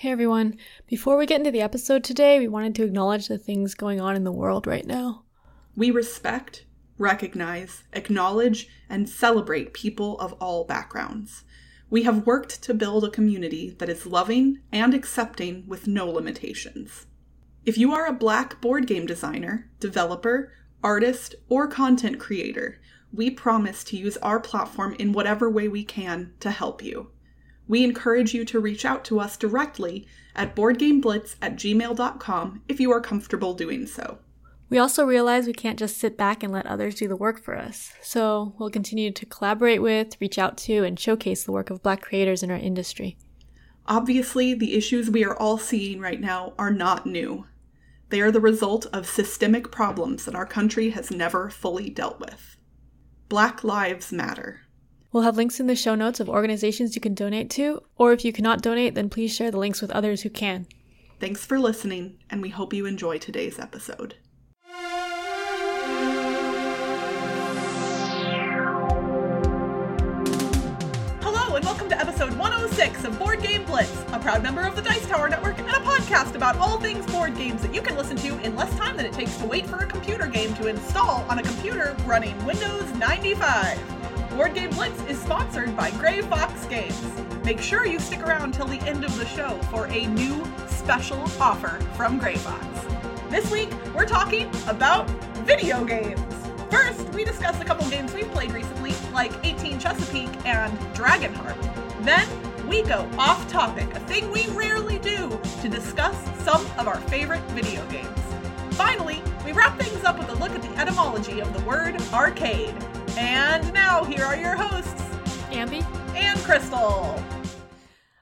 Hey everyone. Before we get into the episode today, we wanted to acknowledge the things going on in the world right now. We respect, recognize, acknowledge, and celebrate people of all backgrounds. We have worked to build a community that is loving and accepting with no limitations. If you are a Black board game designer, developer, artist, or content creator, we promise to use our platform in whatever way we can to help you we encourage you to reach out to us directly at boardgameblitz at gmail.com if you are comfortable doing so. We also realize we can't just sit back and let others do the work for us. So we'll continue to collaborate with, reach out to, and showcase the work of Black creators in our industry. Obviously, the issues we are all seeing right now are not new. They are the result of systemic problems that our country has never fully dealt with. Black Lives Matter. We'll have links in the show notes of organizations you can donate to, or if you cannot donate, then please share the links with others who can. Thanks for listening, and we hope you enjoy today's episode. Hello, and welcome to episode 106 of Board Game Blitz, a proud member of the Dice Tower Network and a podcast about all things board games that you can listen to in less time than it takes to wait for a computer game to install on a computer running Windows 95. Board Game Blitz is sponsored by Gray Fox Games. Make sure you stick around till the end of the show for a new special offer from Gray Fox. This week, we're talking about video games. First, we discuss a couple games we've played recently, like 18 Chesapeake and Dragonheart. Then, we go off topic, a thing we rarely do, to discuss some of our favorite video games. Finally, we wrap things up with a look at the etymology of the word arcade. And now, here are your hosts, Ambi and Crystal.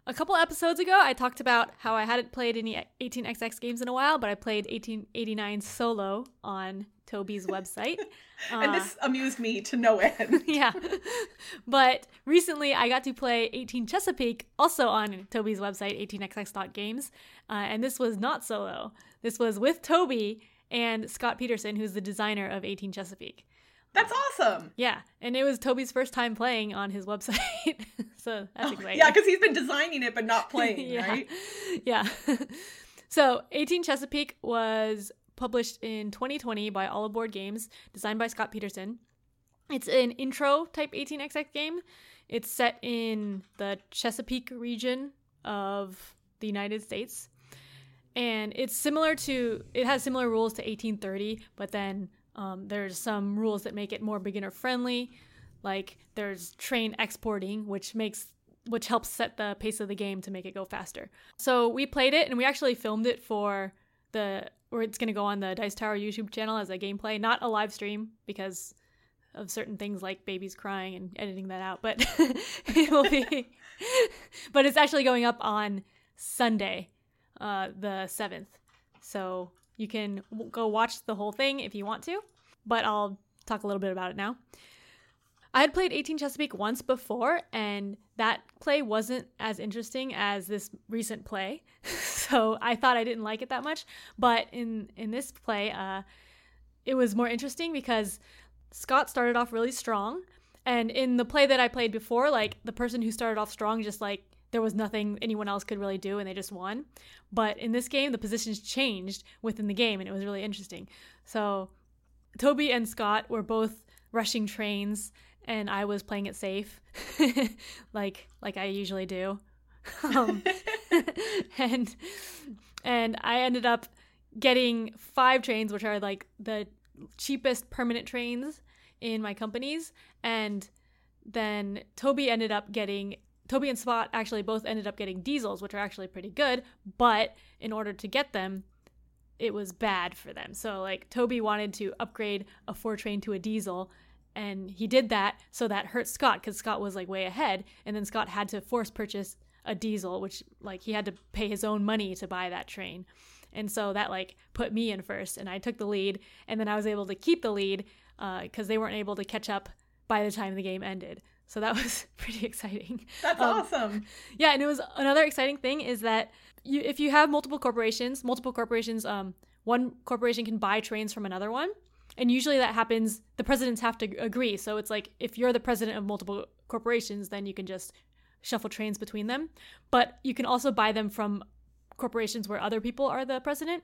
A couple episodes ago, I talked about how I hadn't played any 18xx games in a while, but I played 1889 solo on Toby's website. and uh, this amused me to no end. yeah. But recently, I got to play 18 Chesapeake, also on Toby's website, 18xx.games. Uh, and this was not solo. This was with Toby and Scott Peterson, who's the designer of 18 Chesapeake. That's awesome. Yeah, and it was Toby's first time playing on his website, so that's oh, exciting. Yeah, because he's been designing it but not playing, yeah. right? Yeah. so, 18 Chesapeake was published in 2020 by All Aboard Games, designed by Scott Peterson. It's an intro type 18xx game. It's set in the Chesapeake region of the United States. And it's similar to, it has similar rules to 1830, but then um, there's some rules that make it more beginner friendly, like there's train exporting, which makes which helps set the pace of the game to make it go faster. So we played it and we actually filmed it for the or it's going to go on the Dice Tower YouTube channel as a gameplay, not a live stream because of certain things like babies crying and editing that out, but it will be but it's actually going up on Sunday, uh, the 7th. So you can w- go watch the whole thing if you want to, but I'll talk a little bit about it now. I had played 18 Chesapeake once before, and that play wasn't as interesting as this recent play. so I thought I didn't like it that much. But in in this play, uh, it was more interesting because Scott started off really strong, and in the play that I played before, like the person who started off strong just like there was nothing anyone else could really do and they just won. But in this game, the positions changed within the game and it was really interesting. So Toby and Scott were both rushing trains and I was playing it safe, like like I usually do. Um, and and I ended up getting five trains, which are like the cheapest permanent trains in my companies, and then Toby ended up getting Toby and Scott actually both ended up getting diesels, which are actually pretty good, but in order to get them, it was bad for them. So like Toby wanted to upgrade a four train to a diesel and he did that so that hurt Scott cuz Scott was like way ahead and then Scott had to force purchase a diesel which like he had to pay his own money to buy that train. And so that like put me in first and I took the lead and then I was able to keep the lead uh, cuz they weren't able to catch up by the time the game ended. So that was pretty exciting. That's um, awesome. Yeah, and it was another exciting thing is that you if you have multiple corporations, multiple corporations, um, one corporation can buy trains from another one. And usually that happens, the presidents have to agree. So it's like if you're the president of multiple corporations, then you can just shuffle trains between them. But you can also buy them from corporations where other people are the president.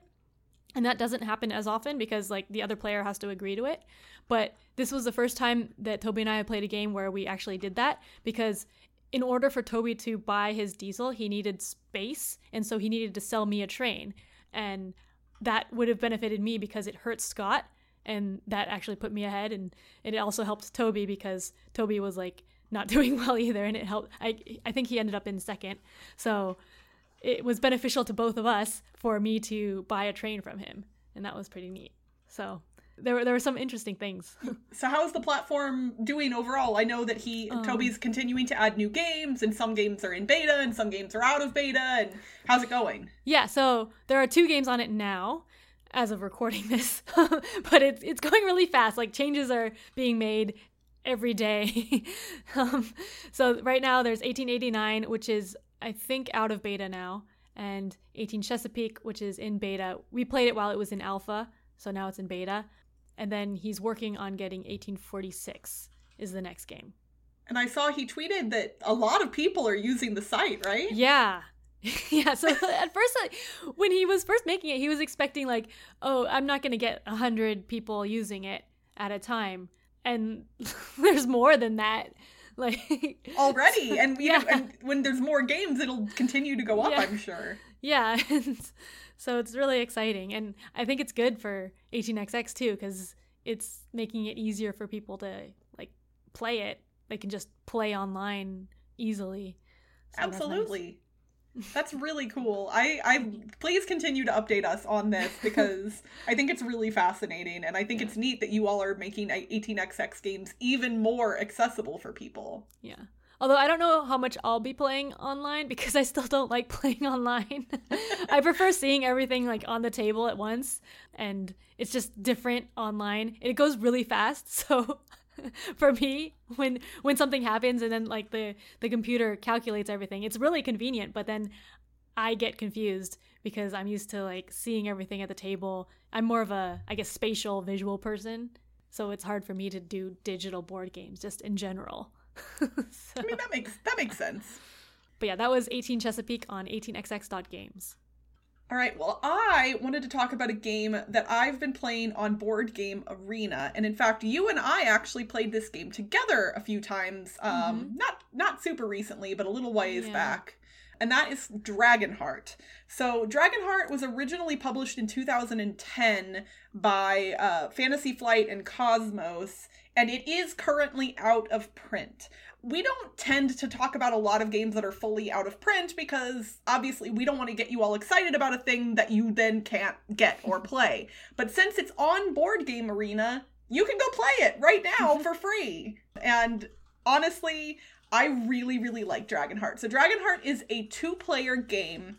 And that doesn't happen as often because like the other player has to agree to it. But this was the first time that Toby and I had played a game where we actually did that because in order for Toby to buy his diesel, he needed space, and so he needed to sell me a train. And that would have benefited me because it hurt Scott, and that actually put me ahead. And it also helped Toby because Toby was like not doing well either, and it helped. I I think he ended up in second, so it was beneficial to both of us for me to buy a train from him, and that was pretty neat. So there were there were some interesting things. so how's the platform doing overall? I know that he um, Toby's continuing to add new games and some games are in beta and some games are out of beta and how's it going? Yeah, so there are two games on it now as of recording this. but it's it's going really fast. Like changes are being made every day. um, so right now there's 1889 which is I think out of beta now and 18 Chesapeake which is in beta. We played it while it was in alpha, so now it's in beta and then he's working on getting 1846 is the next game. And I saw he tweeted that a lot of people are using the site, right? Yeah. yeah, so at first like, when he was first making it, he was expecting like, "Oh, I'm not going to get 100 people using it at a time." And there's more than that. Like already. And yeah. Know, and when there's more games, it'll continue to go up, yeah. I'm sure. Yeah. And so it's really exciting. And I think it's good for 18xx too, because it's making it easier for people to like play it. They can just play online easily. So Absolutely. That's, nice. that's really cool. I, I please continue to update us on this because I think it's really fascinating and I think yeah. it's neat that you all are making 18xx games even more accessible for people. Yeah. Although I don't know how much I'll be playing online because I still don't like playing online. I prefer seeing everything like on the table at once and it's just different online. It goes really fast, so for me when when something happens and then like the the computer calculates everything, it's really convenient, but then I get confused because I'm used to like seeing everything at the table. I'm more of a I guess spatial visual person, so it's hard for me to do digital board games just in general. so. I mean that makes that makes sense. But yeah, that was 18 Chesapeake on 18xx.games. All right, well, I wanted to talk about a game that I've been playing on Board Game Arena, and in fact, you and I actually played this game together a few times. Um, mm-hmm. not not super recently, but a little ways yeah. back, and that is Dragonheart. So, Dragonheart was originally published in 2010 by uh, Fantasy Flight and Cosmos, and it is currently out of print. We don't tend to talk about a lot of games that are fully out of print because obviously we don't want to get you all excited about a thing that you then can't get or play. But since it's on Board Game Arena, you can go play it right now for free. And honestly, I really, really like Dragonheart. So, Dragonheart is a two player game.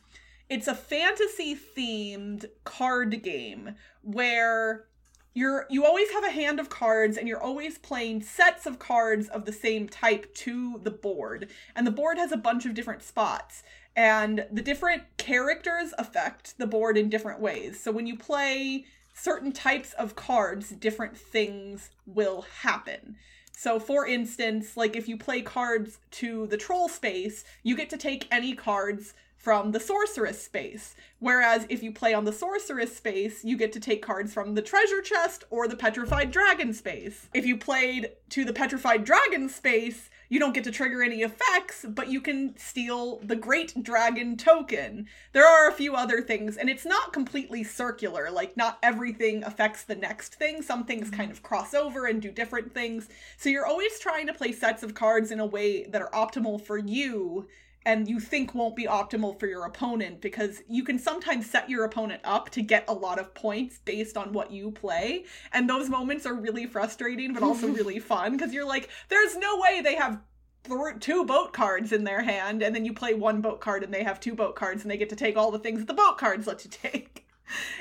It's a fantasy themed card game where you're you always have a hand of cards and you're always playing sets of cards of the same type to the board and the board has a bunch of different spots and the different characters affect the board in different ways so when you play certain types of cards different things will happen so for instance like if you play cards to the troll space you get to take any cards from the sorceress space. Whereas if you play on the sorceress space, you get to take cards from the treasure chest or the petrified dragon space. If you played to the petrified dragon space, you don't get to trigger any effects, but you can steal the great dragon token. There are a few other things, and it's not completely circular. Like, not everything affects the next thing. Some things kind of cross over and do different things. So you're always trying to play sets of cards in a way that are optimal for you and you think won't be optimal for your opponent because you can sometimes set your opponent up to get a lot of points based on what you play. And those moments are really frustrating, but also really fun because you're like, there's no way they have th- two boat cards in their hand, and then you play one boat card and they have two boat cards and they get to take all the things that the boat cards let you take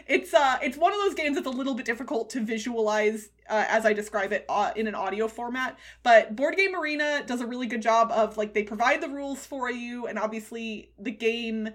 it's uh it's one of those games that's a little bit difficult to visualize uh, as I describe it uh, in an audio format. But Board Game Arena does a really good job of like they provide the rules for you, and obviously the game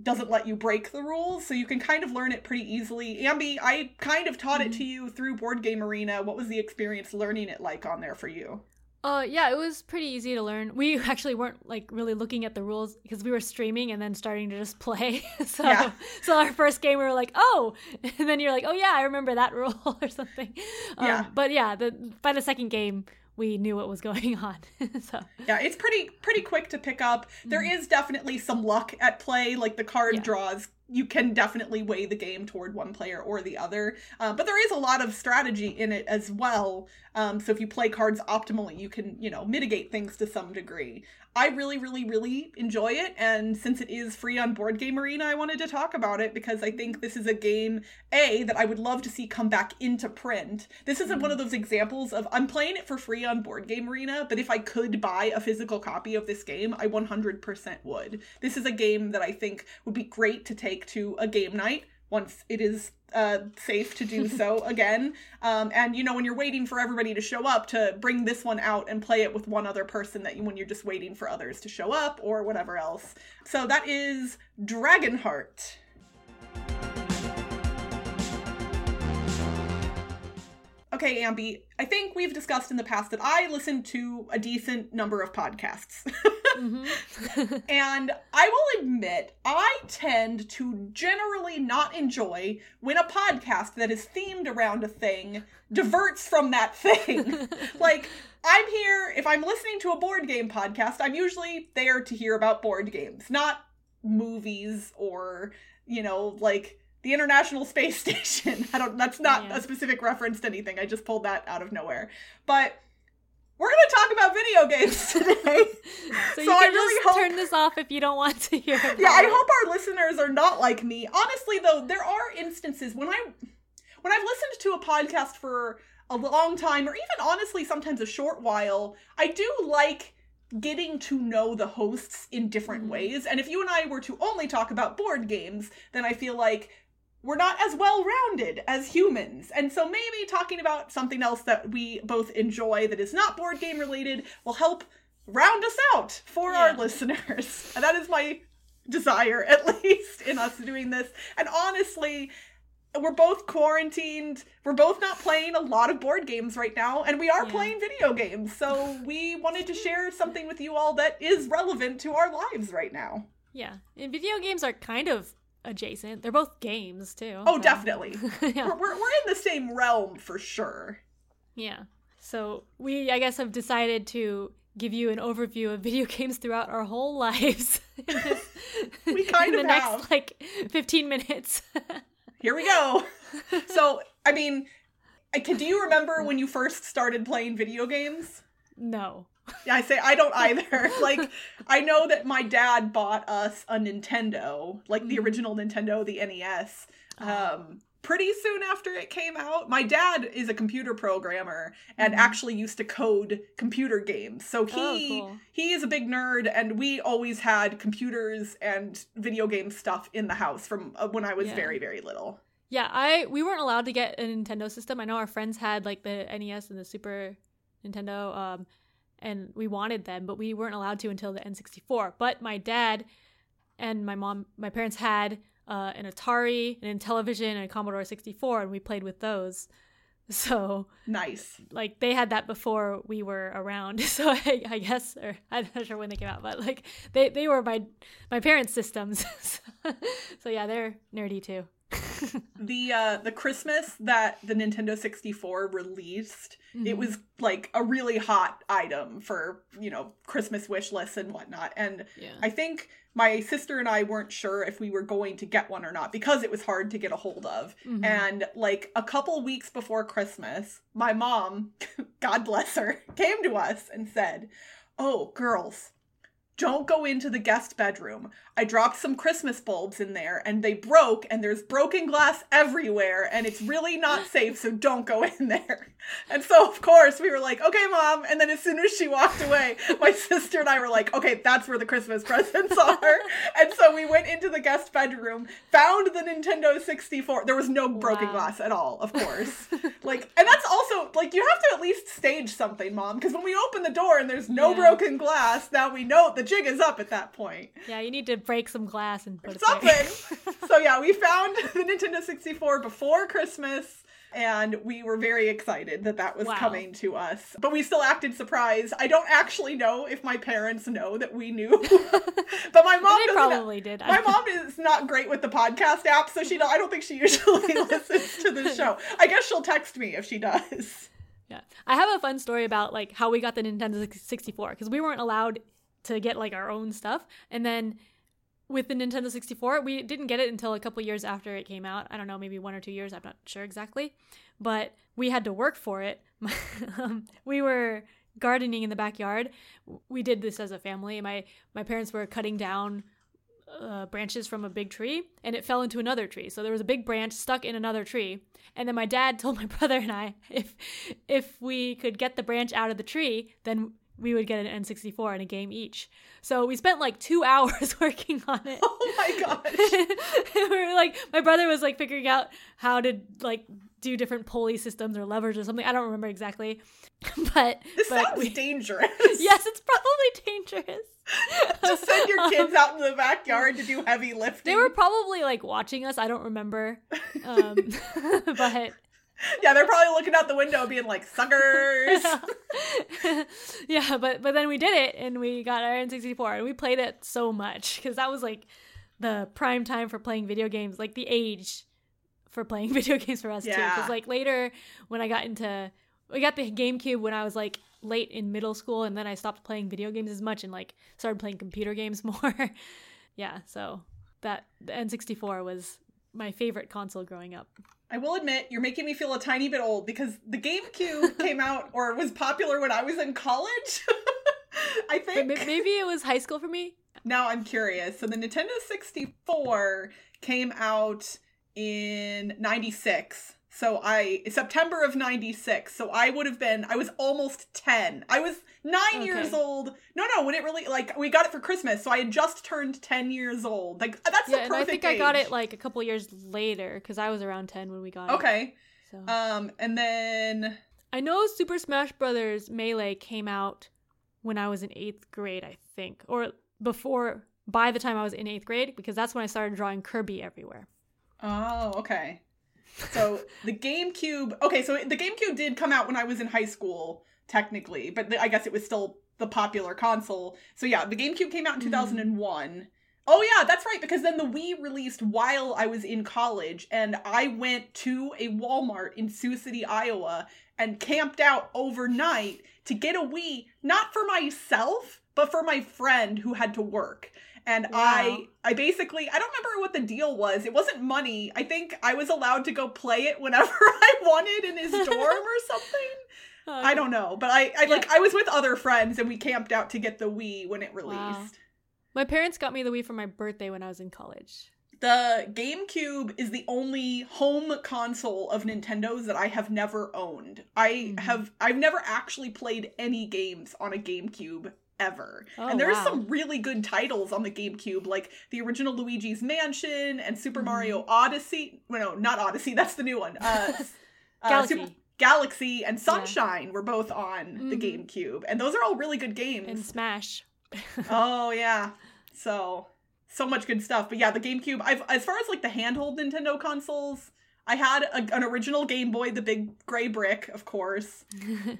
doesn't let you break the rules, so you can kind of learn it pretty easily. Ambi, I kind of taught mm-hmm. it to you through Board Game Arena. What was the experience learning it like on there for you? Uh, yeah, it was pretty easy to learn. We actually weren't like really looking at the rules because we were streaming and then starting to just play. so, Yeah. so our first game we were like, oh, and then you're like, oh yeah, I remember that rule or something. Um, Yeah. But yeah, the by the second game we knew what was going on. so Yeah, it's pretty pretty quick to pick up. There is definitely some luck at play, like the card Yeah. draws. You can definitely weigh the game toward one player or the other, uh, but there is a lot of strategy in it as well. Um, so if you play cards optimally, you can you know mitigate things to some degree. I really, really, really enjoy it, and since it is free on Board Game Arena, I wanted to talk about it because I think this is a game a that I would love to see come back into print. This isn't one of those examples of I'm playing it for free on Board Game Arena, but if I could buy a physical copy of this game, I 100% would. This is a game that I think would be great to take to a game night once it is uh, safe to do so again. Um, and you know, when you're waiting for everybody to show up, to bring this one out and play it with one other person that you when you're just waiting for others to show up or whatever else. So that is Dragonheart. Okay, Ambi, I think we've discussed in the past that I listen to a decent number of podcasts. mhm. and I will admit, I tend to generally not enjoy when a podcast that is themed around a thing diverts from that thing. like, I'm here, if I'm listening to a board game podcast, I'm usually there to hear about board games, not movies or, you know, like the International Space Station. I don't, that's not Yeah. a specific reference to anything. I just pulled that out of nowhere. But we're going to talk about video games today. so, So you I can really just hope- turn this off if you don't want to hear. About yeah, I it. hope our listeners are not like me. Honestly, though, there are instances when I when I've listened to a podcast for a long time, or even honestly sometimes a short while, I do like getting to know the hosts in different Mhm. ways. And if you and I were to only talk about board games, then I feel like we're not as well rounded as humans. And so maybe talking about something else that we both enjoy that is not board game related will help round us out for our listeners. And that is my desire, at least, in us doing this. And honestly, we're both quarantined. We're both not playing a lot of board games right now, and we are Yeah. playing video games. So we wanted to share something with you all that is relevant to our lives right now. Yeah, and video games are kind of adjacent. They're both games too. Oh, so- definitely. yeah. We're, we're, we're in the same realm for sure. Yeah. So we, I guess, have decided to give you an overview of video games throughout our whole lives. this- We kind in of the have. next like 15 minutes. Here we go. So, I mean, can, do you remember when you first started playing video games? no. Yeah, I say I don't either. like, I know that my dad bought us a Nintendo, like the Mhm. original Nintendo, the NES, Oh. um, pretty soon after it came out. My dad is a computer programmer and Mhm. actually used to code computer games. So he Oh, cool. he is a big nerd, and we always had computers and video game stuff in the house from uh, when I was Yeah. very very little. Yeah, I we weren't allowed to get a Nintendo system. I know our friends had like the NES and the Super Nintendo, um, and we wanted them, but we weren't allowed to until the N64. But my dad and my mom, my parents had uh, an Atari, an Intellivision, and a Commodore 64, and we played with those. So Nice. like they had that before we were around. So I, I guess, or I'm not sure when they came out, but like they they were my my parents' systems. so yeah, they're nerdy too. the uh the christmas that the nintendo 64 released it Mhm. was like a really hot item for you know christmas wish lists and whatnot and yeah. i think my sister and i weren't sure if we were going to get one or not because it was hard to get a hold of Mhm. and like a couple weeks before christmas my mom god bless her came to us and said oh girls don't go into the guest bedroom. I dropped some Christmas bulbs in there and they broke and there's broken glass everywhere and it's really not safe, so don't go in there. And so, of course, we were like, okay, mom. And then as soon as she walked away, my sister and I were like, okay, that's where the Christmas presents are. and so we went into the guest bedroom, found the Nintendo 64. There was no broken Wow. glass at all, of course. like, and that's also, like, you have to at least stage something, mom, because when we open the door and there's no Yeah. broken glass, now we know the jig is up at that point. Yeah, you need to break some glass and put it Something. so yeah, we found the Nintendo 64 before Christmas. and we were very excited that that was Wow. coming to us. But we still acted surprised. I don't actually know if my parents know that we knew, but my mom they probably did. My mom is not great with the podcast app, so she I don't think she usually listens to the show. I guess she'll text me if she does. Yeah. I have a fun story about like how we got the Nintendo 64 because we weren't allowed to get like our own stuff. And then with the Nintendo 64, we didn't get it until a couple years after it came out. I don't know, maybe one or two years. I'm not sure exactly. But we had to work for it. um, we were gardening in the backyard. We did this as a family. My my parents were cutting down uh, branches from a big tree and it fell into another tree. So there was a big branch stuck in another tree. And then my dad told my brother and I if if we could get the branch out of the tree, then we would get an N64 and a game each. So we spent like two hours working on it. Oh my gosh. we were like, my brother was like figuring out how to like do different pulley systems or levers or something. I don't remember exactly, but This but sounds we- dangerous. yes, it's probably dangerous. Just send your kids out in the backyard to do heavy lifting. They were probably like watching us. I don't remember, um, but yeah, they're probably looking out the window being like, suckers. yeah, but but then we did it and we got our N64 and we played it so much because that was like the prime time for playing video games, like the age for playing video games for us too. Because like later when I got into, we got the GameCube when I was like late in middle school and then I stopped playing video games as much and like started playing computer games more. yeah, so that the N64 was my favorite console growing up. I will admit, you're making me feel a tiny bit old because the GameCube came out or was popular when I was in college. I think. ma- maybe it was high school for me. Now I'm curious. So the Nintendo 64 came out in 96. So I September of 96. So I would have been I was almost 10. I was 9 Okay. years old. No, no, when it really like we got it for Christmas. So I had just turned 10 years old. Like that's Yeah, the perfect and I think I got it like a couple years later because I was around 10 when we got it. Okay. So. Um and then I know Super Smash Brothers Melee came out when I was in eighth grade, I think, or before. By the time I was in eighth grade, because that's when I started drawing Kirby everywhere. Oh, okay. So the GameCube. Okay, so the GameCube did come out when I was in high school, technically, but the, I guess it was still the popular console. So yeah, the GameCube came out in Mhm. 2001. Oh yeah, that's right, because then the Wii released while I was in college, and I went to a Walmart in Sioux City, Iowa, and camped out overnight to get a Wii, not for myself, but for my friend who had to work. And Wow. I I basically I don't remember what the deal was. It wasn't money. I think I was allowed to go play it whenever I wanted in his dorm or something. I don't know, but I I like I was with other friends and we camped out to get the Wii when it released. Wow. My parents got me the Wii for my birthday when I was in college. The GameCube is the only home console of Nintendo's that I have never owned. I Mhm. have I've never actually played any games on a GameCube ever. Oh, and there's wow. some really good titles on the GameCube, like the original Luigi's Mansion and Super Mhm. Mario Odyssey. Well, no, not Odyssey. That's the new one. Uh, uh, Galaxy Super- Galaxy and Sunshine were both on the Mhm. GameCube, and those are all really good games. and Smash. oh yeah, so so much good stuff. But yeah, the GameCube. I've as far as like the handheld Nintendo consoles, I had a, an original Game Boy, the big gray brick, of course.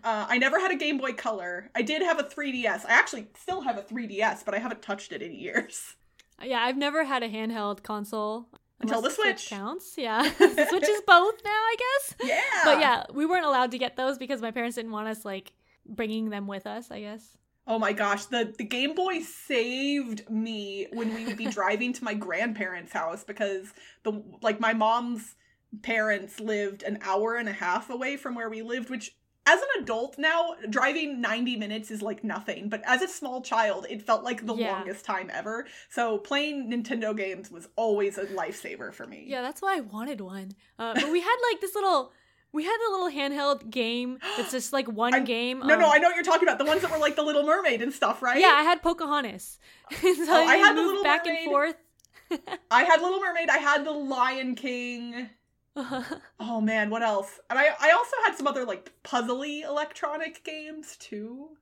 Uh, I never had a Game Boy Color. I did have a 3DS. I actually still have a 3DS, but I haven't touched it in years. yeah, I've never had a handheld console. Until the Switch. counts. Yeah, the Switch is both now, I guess. Yeah. But yeah, we weren't allowed to get those because my parents didn't want us like bringing them with us. I guess. Oh my gosh, the the Game Boy saved me when we would be driving to my grandparents' house because the like my mom's parents lived an hour and a half away from where we lived, which as an adult now, driving 90 minutes is like nothing, but as a small child, it felt like the Yeah. longest time ever. So playing Nintendo games was always a lifesaver for me. Yeah, that's why I wanted one. Uh, but we had like this little, we had a little handheld game that's just like one I- game. No, no, um, I know what you're talking about. The ones that were like the Little Mermaid and stuff, right? Yeah, I had Pocahontas. so Oh, I had the Little back Mermaid. and forth. I had Little Mermaid. I had the Lion King. Oh man, what else? And I I also had some other like puzzly electronic games too.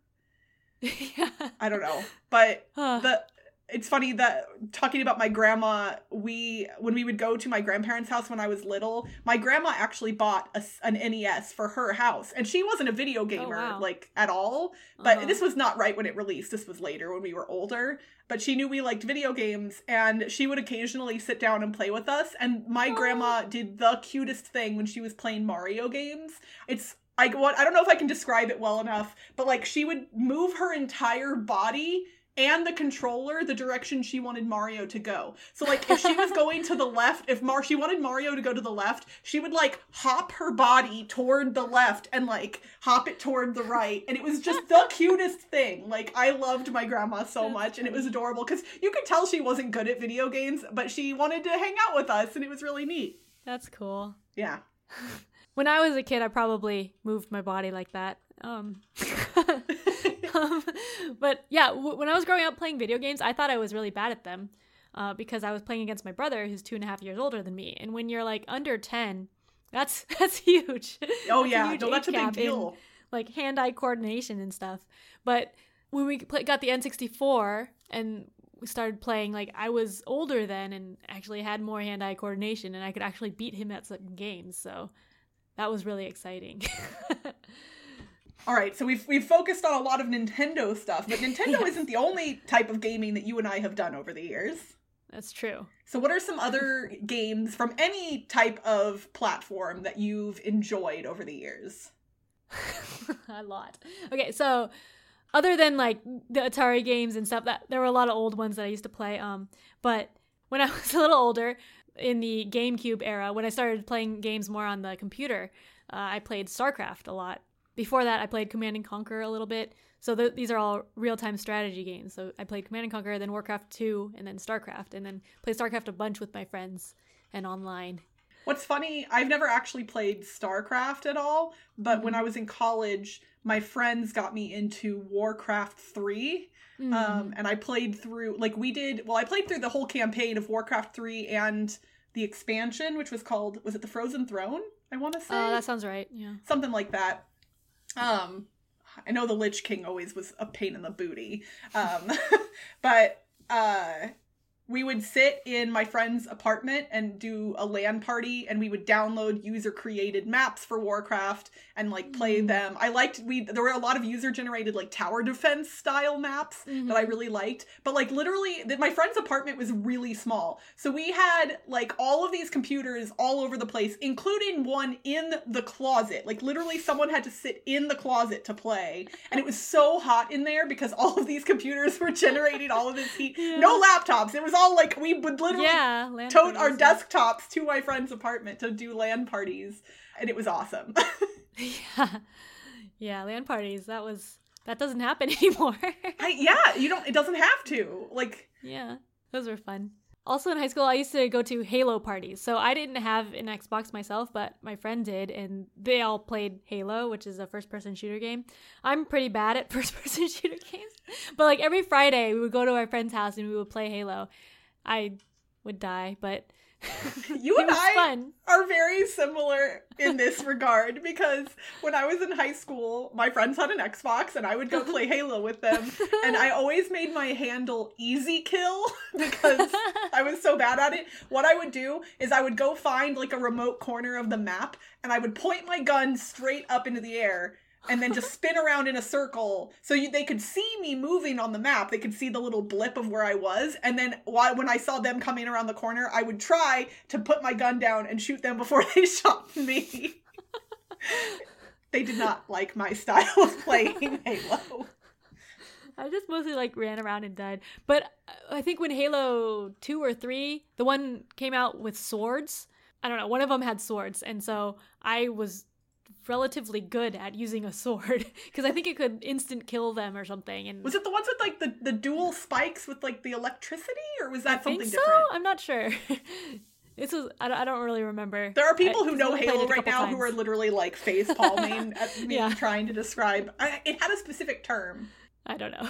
yeah. I don't know, but Uh, the it's funny that talking about my grandma, we when we would go to my grandparents' house when I was little, my grandma actually bought a, an NES for her house, and she wasn't a video gamer wow. like at all. But Uh-huh. this was not right when it released. This was later when we were older. But she knew we liked video games, and she would occasionally sit down and play with us. And my Aw. grandma did the cutest thing when she was playing Mario games. It's I what I don't know if I can describe it well enough, but like she would move her entire body and the controller the direction she wanted Mario to go. So like if she was going to the left, if Mar she wanted Mario to go to the left, she would like hop her body toward the left and like hop it toward the right. And it was just the cutest thing. Like I loved my grandma so much and it was adorable cuz you could tell she wasn't good at video games, but she wanted to hang out with us and it was really neat. That's cool. Yeah. When I was a kid, I probably moved my body like that. Um, um, but yeah, w- when I was growing up playing video games, I thought I was really bad at them uh, because I was playing against my brother, who's two and a half years older than me. And when you're like under ten, that's that's huge. Oh That's yeah, huge no, that's a big gap in, deal. like hand-eye coordination and stuff. But when we play, got the N64 and we started playing, like I was older then and actually had more hand-eye coordination, and I could actually beat him at some games. So that was really exciting. All right, so we've we've focused on a lot of Nintendo stuff, but Nintendo Yes. isn't the only type of gaming that you and I have done over the years. That's true. So what are some other games from any type of platform that you've enjoyed over the years? a lot. Okay, so other than like the Atari games and stuff, that there were a lot of old ones that I used to play. Um, but when I was a little older, in the GameCube era, when I started playing games more on the computer, uh, I played StarCraft a lot. Before that, I played Command and Conquer a little bit. So th- these are all real-time strategy games. So I played Command and Conquer, then Warcraft 2, and then StarCraft, and then played StarCraft a bunch with my friends and online. What's funny, I've never actually played StarCraft at all, but Mm-hmm. when I was in college, my friends got me into Warcraft 3. Mm. Um, and I played through like we did well, I played through the whole campaign of Warcraft 3 and the expansion, which was called was it the Frozen Throne? I want to say. Oh, that sounds right. Yeah. something like that. Um, I know the Lich King always was a pain in the booty, um, but uh, we would sit in my friend's apartment and do a LAN party, and we would download user created maps for Warcraft and like play Mm. them. I liked we there were a lot of user generated like tower defense style maps that I Mhm. really liked. But like literally, that my friend's apartment was really small, so we had like all of these computers all over the place, including one in the closet. Like literally, someone had to sit in the closet to play, and it was so hot in there because all of these computers were generating all of this heat. Yeah. No laptops. It was all like we would literally yeah, tote our desktops to my friend's apartment to do LAN parties, and it was awesome. Yeah, yeah, LAN parties. That was that doesn't happen anymore. I, yeah, you don't. It doesn't have to. Like yeah, those were fun. Also in high school, I used to go to Halo parties. So I didn't have an Xbox myself, but my friend did, and they all played Halo, which is a first-person shooter game. I'm pretty bad at first-person shooter games, but like every Friday, we would go to our friend's house and we would play Halo. I would die, but You and I fun. are very similar in this regard because when I was in high school, my friends had an Xbox and I would go play Halo with them. And I always made my handle easy kill because I was so bad at it. What I would do is I would go find like a remote corner of the map and I would point my gun straight up into the air and then just spin around in a circle so you, they could see me moving on the map. They could see the little blip of where I was. And then while, when I saw them coming around the corner, I would try to put my gun down and shoot them before they shot me. they did not like my style of playing Halo. I just mostly like ran around and died. But uh, I think when Halo 2 or 3, the one came out with swords, I don't know, one of them had swords. And so I was relatively good at using a sword because I think it could instant kill them or something. And Was it the ones with like the, the dual spikes with like the electricity, or was that I something think so? different? I'm not sure. this was, I don't, I don't really remember. There are people I- who know I only played it Halo right now who are literally like face palming at me Yeah. trying to describe. I, it had a specific term. I don't know.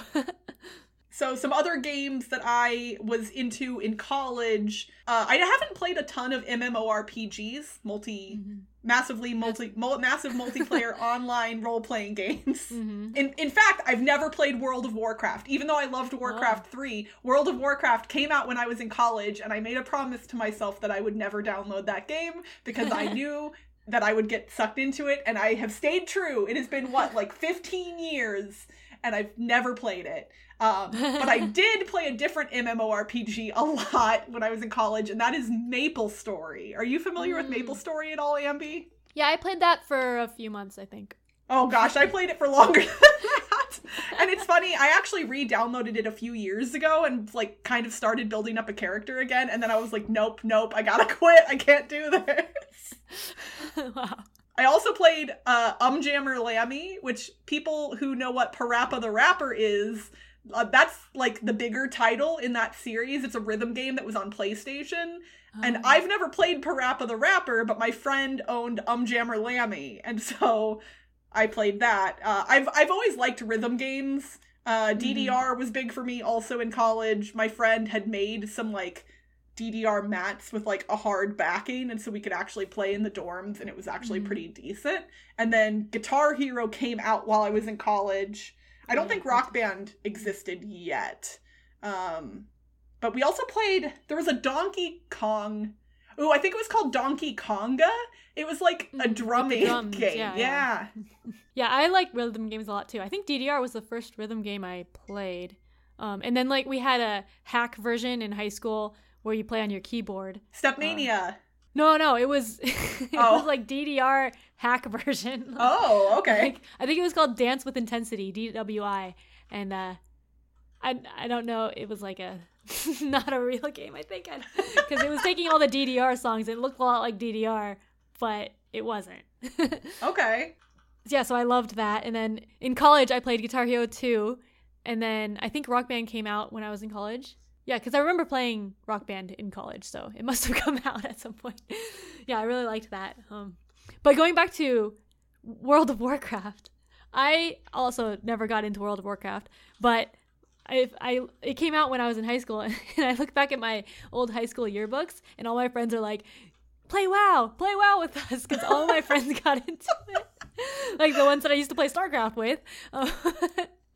So some other games that I was into in college. Uh, I haven't played a ton of MMORPGs, multi Mhm. massively multi mul- massive multiplayer online role playing games. Mhm. In in fact, I've never played World of Warcraft. Even though I loved Warcraft 3, World of Warcraft came out when I was in college and I made a promise to myself that I would never download that game because I knew that I would get sucked into it and I have stayed true. It has been what like 15 years and I've never played it. Um, but I did play a different MMORPG a lot when I was in college, and that is Maple Story. Are you familiar with Mm. Maple Story at all, Ambi? Yeah, I played that for a few months, I think. Oh gosh, I played it for longer than that. And it's funny, I actually re-downloaded it a few years ago and like kind of started building up a character again, and then I was like, nope, nope, I gotta quit. I can't do this. wow. I also played uh, Umjammer Lammy, which people who know what Parappa the Rapper is, uh, that's like the bigger title in that series. It's a rhythm game that was on PlayStation. And Um, I've never played Parappa the Rapper, but my friend owned Umjammer Lammy, and so I played that. Uh, I've I've always liked rhythm games. Uh. DDR was big for me also in college. My friend had made some like DDR mats with like a hard backing, and so we could actually play in the dorms, and it was actually Mhm. pretty decent. And then Guitar Hero came out while I was in college. I don't think Rock Band existed yet. Um, but we also played. There was a Donkey Kong. Oh, I think it was called Donkey Konga. It was like a drumming drums, game. yeah, Yeah. yeah. Yeah, I like rhythm games a lot too. I think DDR was the first rhythm game I played. Um, and then like we had a hack version in high school where you play on your keyboard. Stepmania. No, no, it was it Oh. was like DDR hack version. oh, okay. Like, I think it was called Dance with Intensity, DWI, and uh, I I don't know. It was like a not a real game. I think because it was taking all the DDR songs. It looked a lot like DDR, but it wasn't. okay. yeah, so I loved that. And then in college, I played Guitar Hero 2. And then I think Rock Band came out when I was in college. Yeah, because I remember playing Rock Band in college, so it must have come out at some point. yeah, I really liked that. Um, but going back to World of Warcraft, I also never got into World of Warcraft, but I, I it came out when I was in high school, and I look back at my old high school yearbooks, and all my friends are like, "Play WoW, play WoW with us," because all my friends got into it, like the ones that I used to play StarCraft with, uh,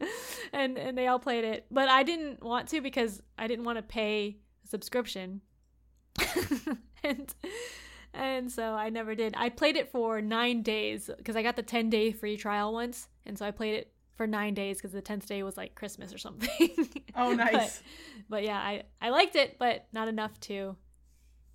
and and they all played it, but I didn't want to because I didn't want to pay a subscription, and and so I never did. I played it for nine days because I got the ten day free trial once, and so I played it for nine days because the tenth day was like Christmas or something. Oh, But- nice. But, yeah, I I liked it, but not enough to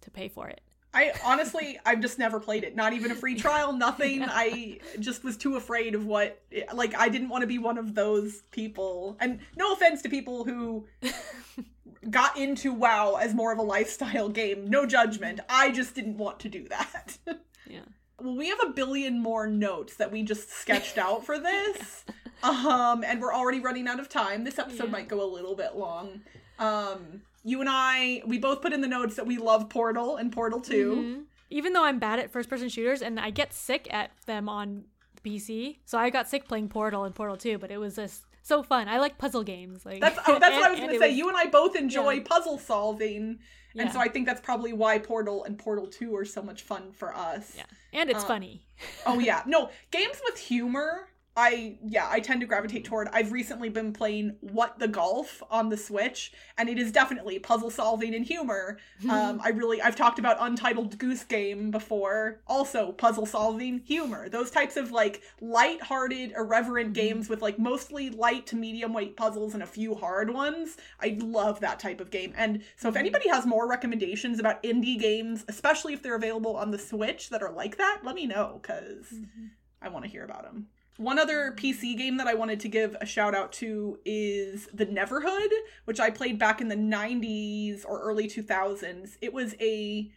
to pay for it. I honestly, I've just never played it. Not even a free trial, nothing. Yeah. I just was too afraid of what, like, I didn't want to be one of those people. And no offense to people who got into WoW as more of a lifestyle game. No judgment. I just didn't want to do that. Yeah. Well, we have a billion more notes that we just sketched out for this. Um, and we're already running out of time. This episode Yeah. might go a little bit long. Um, you and I, we both put in the notes that we love Portal and Portal 2. Mhm. Even though I'm bad at first person shooters and I get sick at them on PC, so I got sick playing Portal and Portal 2, but it was just so fun. I like puzzle games. Like That's oh, that's what I was gonna say. it you and I both enjoy yeah. puzzle solving, and Yeah. so I think that's probably why Portal and Portal Two are so much fun for us. Yeah. and it's uh, funny. Oh yeah, no games with humor. I yeah, I tend to gravitate toward. I've recently been playing What the Golf on the Switch, and it is definitely puzzle solving and humor. Um, I really I've talked about Untitled Goose Game before, also puzzle solving, humor. Those types of like light-hearted, irreverent Mhm. games with like mostly light to medium weight puzzles and a few hard ones. I love that type of game. And so if Mhm. anybody has more recommendations about indie games, especially if they're available on the Switch that are like that, let me know cuz Mhm. I want to hear about them. One other PC game that I wanted to give a shout out to is The Neverhood, which I played back in the 90s or early 2000s. It was a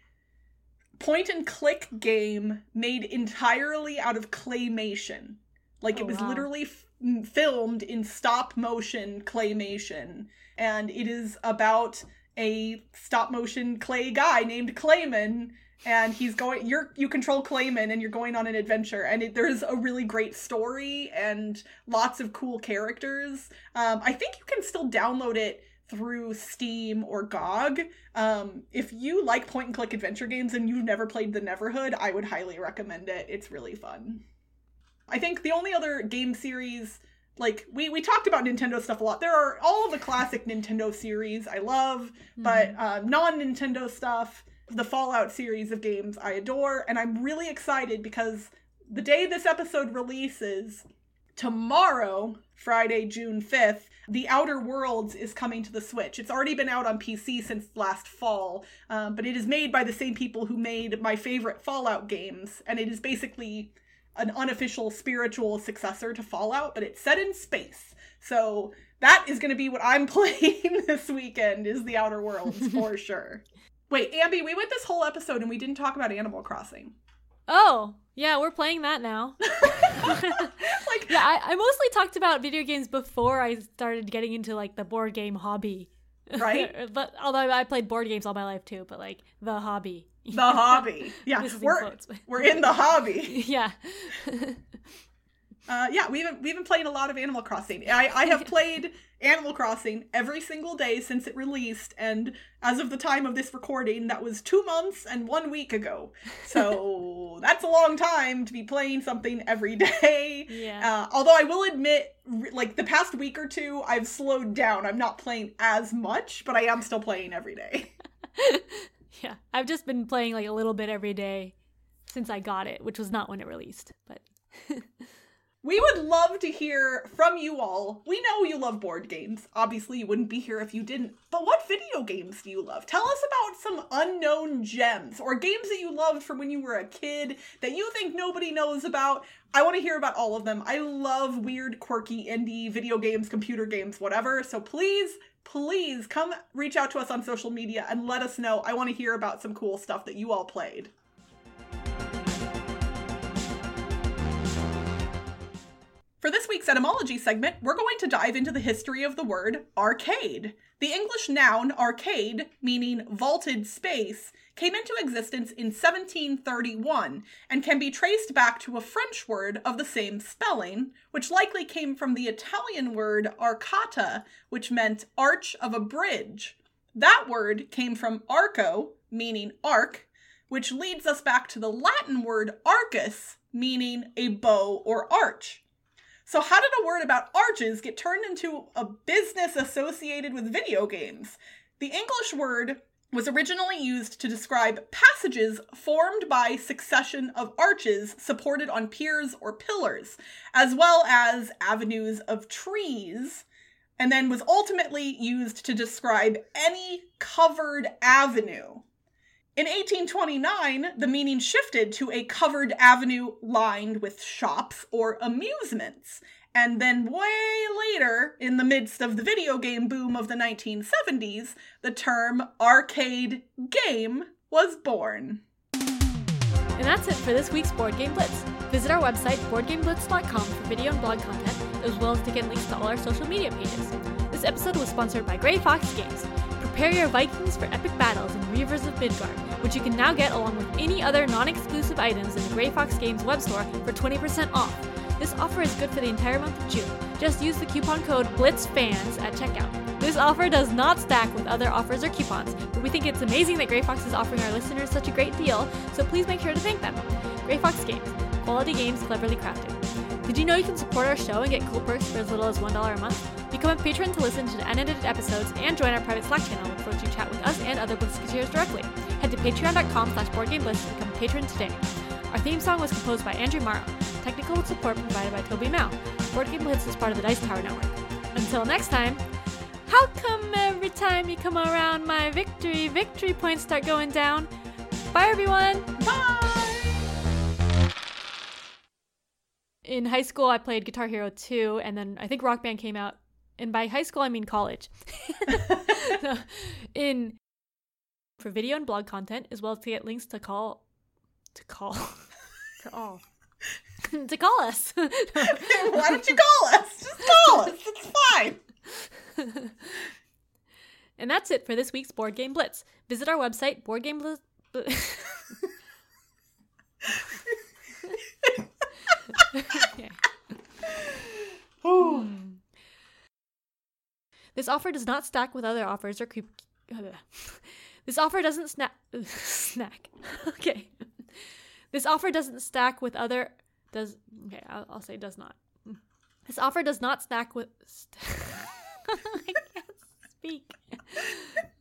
point and click game made entirely out of claymation. Like Oh, it was wow. literally f- filmed in stop motion claymation. And it is about a stop motion clay guy named Clayman and he's going you're you control Clayman and you're going on an adventure and it, there's a really great story and lots of cool characters. Um, I think you can still download it through Steam or GOG. Um, if you like point and click adventure games and you've never played the Neverhood, I would highly recommend it. It's really fun. I think the only other game series like we we talked about Nintendo stuff a lot. There are all the classic Nintendo series I love, but uh, non Nintendo stuff, the Fallout series of games I adore, and I'm really excited because the day this episode releases, tomorrow, Friday, June 5th, The Outer Worlds is coming to the Switch. It's already been out on PC since last fall, um, but it is made by the same people who made my favorite Fallout games, and it is basically an unofficial spiritual successor to Fallout, but it's set in space. So that is going to be what I'm playing this weekend is The Outer Worlds for sure. Wait, Ambi, we went this whole episode and we didn't talk about Animal Crossing. Oh, yeah, we're playing that now. like yeah, I, I mostly talked about video games before I started getting into like the board game hobby. Right. but although I played board games all my life too, but like the hobby. the hobby. Yeah, we're quotes. we're in the hobby. yeah. Uh, yeah, we've been, we've been playing a lot of Animal Crossing. I, I have played Animal Crossing every single day since it released, and as of the time of this recording, that was two months and one week ago. So that's a long time to be playing something every day. Yeah. Uh, although I will admit, like the past week or two, I've slowed down. I'm not playing as much, but I am still playing every day. yeah. I've just been playing like a little bit every day since I got it, which was not when it released. But We would love to hear from you all. We know you love board games. Obviously, you wouldn't be here if you didn't. But what video games do you love? Tell us about some unknown gems or games that you loved from when you were a kid that you think nobody knows about. I want to hear about all of them. I love weird, quirky indie video games, computer games, whatever. So please, please come reach out to us on social media and let us know. I want to hear about some cool stuff that you all played. For this week's etymology segment, we're going to dive into the history of the word arcade. The English noun arcade, meaning vaulted space, came into existence in 1731 and can be traced back to a French word of the same spelling, which likely came from the Italian word arcata, which meant arch of a bridge. That word came from arco, meaning arc, which leads us back to the Latin word arcus, meaning a bow or arch. So, how did a word about arches get turned into a business associated with video games? The English word was originally used to describe passages formed by succession of arches supported on piers or pillars, as well as avenues of trees, and then was ultimately used to describe any covered avenue. In 1829, the meaning shifted to a covered avenue lined with shops or amusements. And then, way later, in the midst of the video game boom of the 1970s, the term arcade game was born. And that's it for this week's Board Game Blitz. Visit our website, boardgameblitz.com, for video and blog content, as well as to get links to all our social media pages. This episode was sponsored by Grey Fox Games. Prepare your Vikings for epic battles in Reavers of Midgard, which you can now get along with any other non-exclusive items in the Grey Fox Games web store for 20% off. This offer is good for the entire month of June. Just use the coupon code BLITZFANS at checkout. This offer does not stack with other offers or coupons, but we think it's amazing that Grey Fox is offering our listeners such a great deal, so please make sure to thank them. Grey Fox Games, quality games cleverly crafted. Did you know you can support our show and get cool perks for as little as $1 a month? Become a patron to listen to the unedited episodes and join our private Slack channel which lets you chat with us and other Blitzketeers directly. Head to patreon.com slash boardgameblitz to become a patron today. Our theme song was composed by Andrew Morrow. Technical support provided by Toby Mao. Board Game Blitz is part of the Dice Tower Network. Until next time, how come every time you come around my victory, victory points start going down? Bye everyone! Bye! In high school I played Guitar Hero 2 and then I think Rock Band came out and by high school I mean college. So, in for video and blog content as well as to get links to call to call to all to call us. Why don't you call us? Just call us. It's fine. and that's it for this week's Board Game Blitz. Visit our website boardgameblitz okay. Ooh. This offer does not stack with other offers or creep. This offer doesn't snack. snack. okay. This offer doesn't stack with other. Does okay? I'll, I'll say does not. This offer does not stack with. St- I can't speak.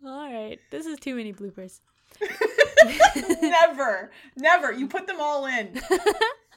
All right, this is too many bloopers. never, never. You put them all in.